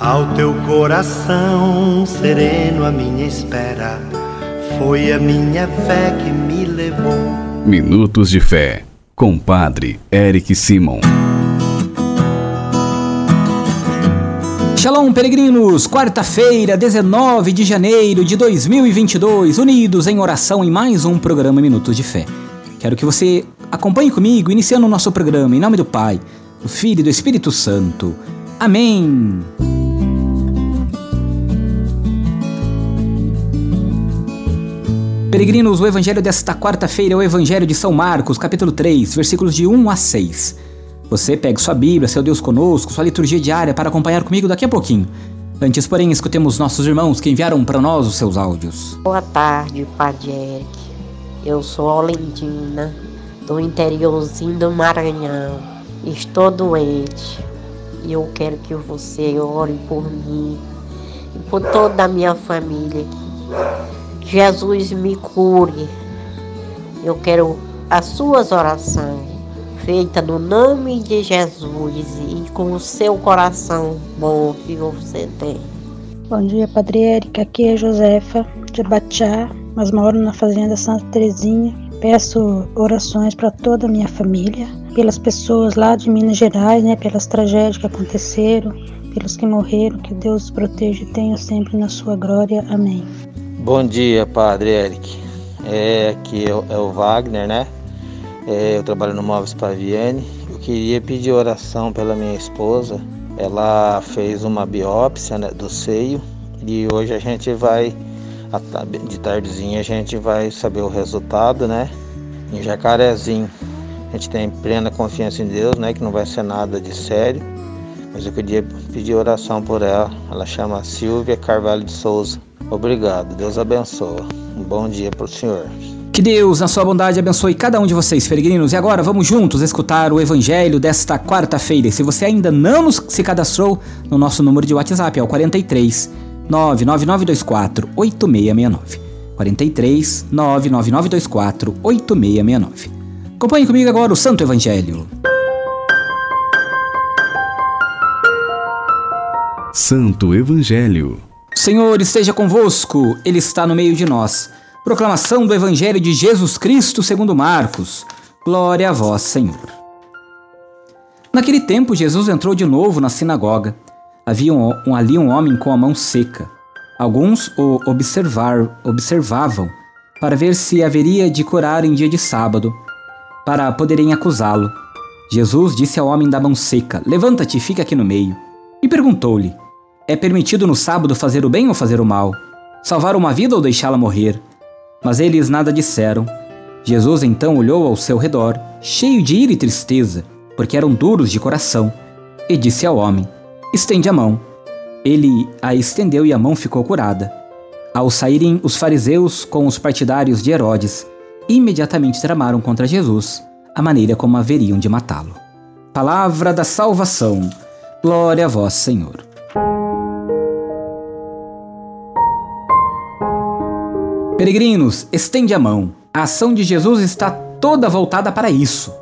Ao teu coração sereno, a minha espera foi a minha fé que me levou. Minutos de Fé, com Padre Eric Simon. Shalom, peregrinos! Quarta-feira, 19 de janeiro de 2022, unidos em oração em mais um programa Minutos de Fé. Quero que você acompanhe comigo, iniciando o nosso programa, em nome do Pai, do Filho e do Espírito Santo. Amém! Peregrinos, o evangelho desta quarta-feira é o evangelho de São Marcos, capítulo 3, versículos de 1 a 6. Você pegue sua Bíblia, seu Deus conosco, sua liturgia diária para acompanhar comigo daqui a pouquinho. Antes, porém, escutemos nossos irmãos que enviaram para nós os seus áudios. Boa tarde, Padre Eric. Eu sou Olendina, do interiorzinho do Maranhão. Estou doente e eu quero que você ore por mim e por toda a minha família aqui. Jesus me cure. Eu quero as suas orações feitas no nome de Jesus e com o seu coração bom que você tem. Bom dia, Padre Érica. Aqui é Josefa de Batiá, mas moro na fazenda Santa Terezinha. Peço orações para toda a minha família, pelas pessoas lá de Minas Gerais, né, pelas tragédias que aconteceram, pelos que morreram, que Deus proteja e tenha sempre na sua glória. Amém. Bom dia, Padre Eric. É, aqui é o, é o Wagner, né? É, eu trabalho no Móveis Paviene. Eu queria pedir oração pela minha esposa. Ela fez uma biópsia né, do seio e hoje a gente vai, de tardezinha, a gente vai saber o resultado, né? Em Jacarezinho. A gente tem plena confiança em Deus, né? Que não vai ser nada de sério. Mas eu queria pedir oração por ela. Ela chama Silvia Carvalho de Souza. Obrigado, Deus abençoa. Um bom dia para o senhor. Que Deus, na sua bondade, abençoe cada um de vocês, peregrinos. E agora vamos juntos escutar o evangelho desta quarta-feira. Se você ainda não se cadastrou no nosso número de WhatsApp, é o 43 99924 8669. 43 99924 8669. Acompanhe comigo agora o Santo Evangelho. Santo Evangelho Senhor esteja convosco, Ele está no meio de nós. Proclamação do Evangelho de Jesus Cristo segundo Marcos. Glória a vós, Senhor. Naquele tempo, Jesus entrou de novo na sinagoga. Havia um, um, ali um homem com a mão seca. Alguns o observar, observavam para ver se haveria de curar em dia de sábado, para poderem acusá-lo. Jesus disse ao homem da mão seca: Levanta-te fica aqui no meio. E perguntou-lhe: é permitido no sábado fazer o bem ou fazer o mal? Salvar uma vida ou deixá-la morrer? Mas eles nada disseram. Jesus então olhou ao seu redor, cheio de ira e tristeza, porque eram duros de coração, e disse ao homem: Estende a mão. Ele a estendeu e a mão ficou curada. Ao saírem os fariseus com os partidários de Herodes, imediatamente tramaram contra Jesus a maneira como haveriam de matá-lo. Palavra da salvação. Glória a vós, Senhor. Peregrinos, estende a mão. A ação de Jesus está toda voltada para isso.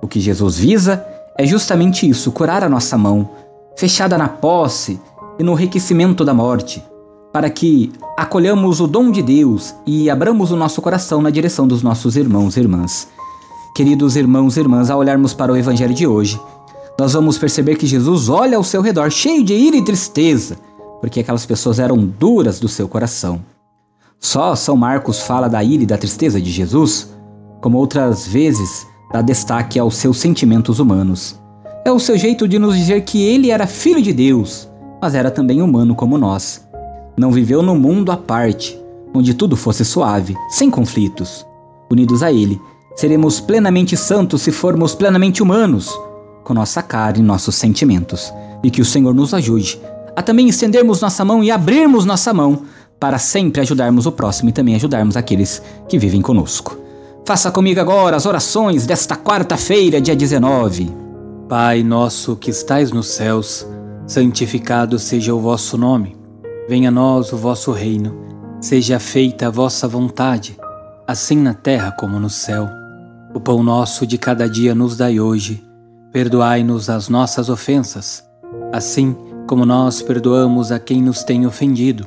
O que Jesus visa é justamente isso: curar a nossa mão, fechada na posse e no enriquecimento da morte, para que acolhamos o dom de Deus e abramos o nosso coração na direção dos nossos irmãos e irmãs. Queridos irmãos e irmãs, ao olharmos para o Evangelho de hoje, nós vamos perceber que Jesus olha ao seu redor cheio de ira e tristeza, porque aquelas pessoas eram duras do seu coração. Só São Marcos fala da ira e da tristeza de Jesus, como outras vezes dá destaque aos seus sentimentos humanos. É o seu jeito de nos dizer que ele era filho de Deus, mas era também humano como nós. Não viveu num mundo à parte, onde tudo fosse suave, sem conflitos. Unidos a ele, seremos plenamente santos se formos plenamente humanos, com nossa cara e nossos sentimentos. E que o Senhor nos ajude a também estendermos nossa mão e abrirmos nossa mão para sempre ajudarmos o próximo e também ajudarmos aqueles que vivem conosco. Faça comigo agora as orações desta quarta-feira, dia 19. Pai nosso que estais nos céus, santificado seja o vosso nome. Venha a nós o vosso reino. Seja feita a vossa vontade, assim na terra como no céu. O pão nosso de cada dia nos dai hoje. Perdoai-nos as nossas ofensas, assim como nós perdoamos a quem nos tem ofendido,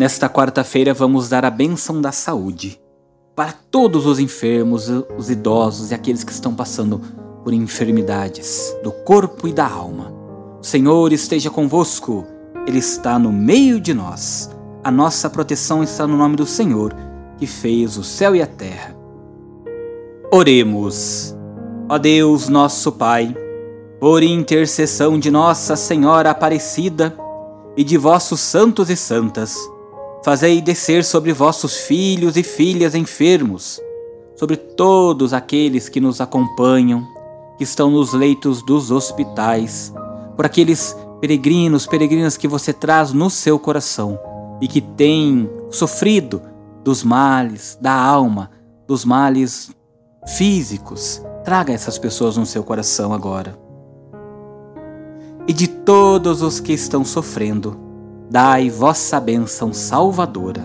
Nesta quarta-feira vamos dar a bênção da saúde para todos os enfermos, os idosos e aqueles que estão passando por enfermidades do corpo e da alma. O Senhor esteja convosco, Ele está no meio de nós. A nossa proteção está no nome do Senhor, que fez o céu e a terra. Oremos. Ó Deus, nosso Pai, por intercessão de Nossa Senhora Aparecida e de vossos santos e santas, fazei descer sobre vossos filhos e filhas enfermos, sobre todos aqueles que nos acompanham, que estão nos leitos dos hospitais, por aqueles peregrinos, peregrinas que você traz no seu coração e que têm sofrido dos males da alma, dos males físicos. Traga essas pessoas no seu coração agora e de todos os que estão sofrendo, dai vossa bênção salvadora.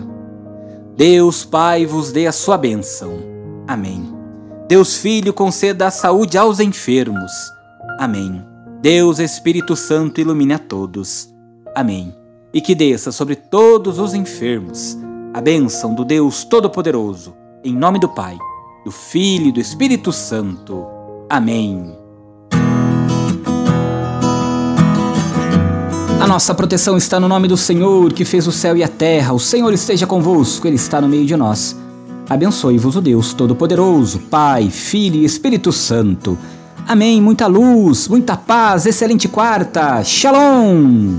Deus Pai vos dê a sua bênção. Amém. Deus Filho conceda a saúde aos enfermos. Amém. Deus Espírito Santo ilumine a todos. Amém. E que desça sobre todos os enfermos a bênção do Deus Todo-Poderoso, em nome do Pai, do Filho e do Espírito Santo. Amém. A nossa proteção está no nome do Senhor, que fez o céu e a terra. O Senhor esteja convosco, Ele está no meio de nós. Abençoe-vos o Deus Todo-Poderoso, Pai, Filho e Espírito Santo. Amém. Muita luz, muita paz, excelente quarta. Shalom.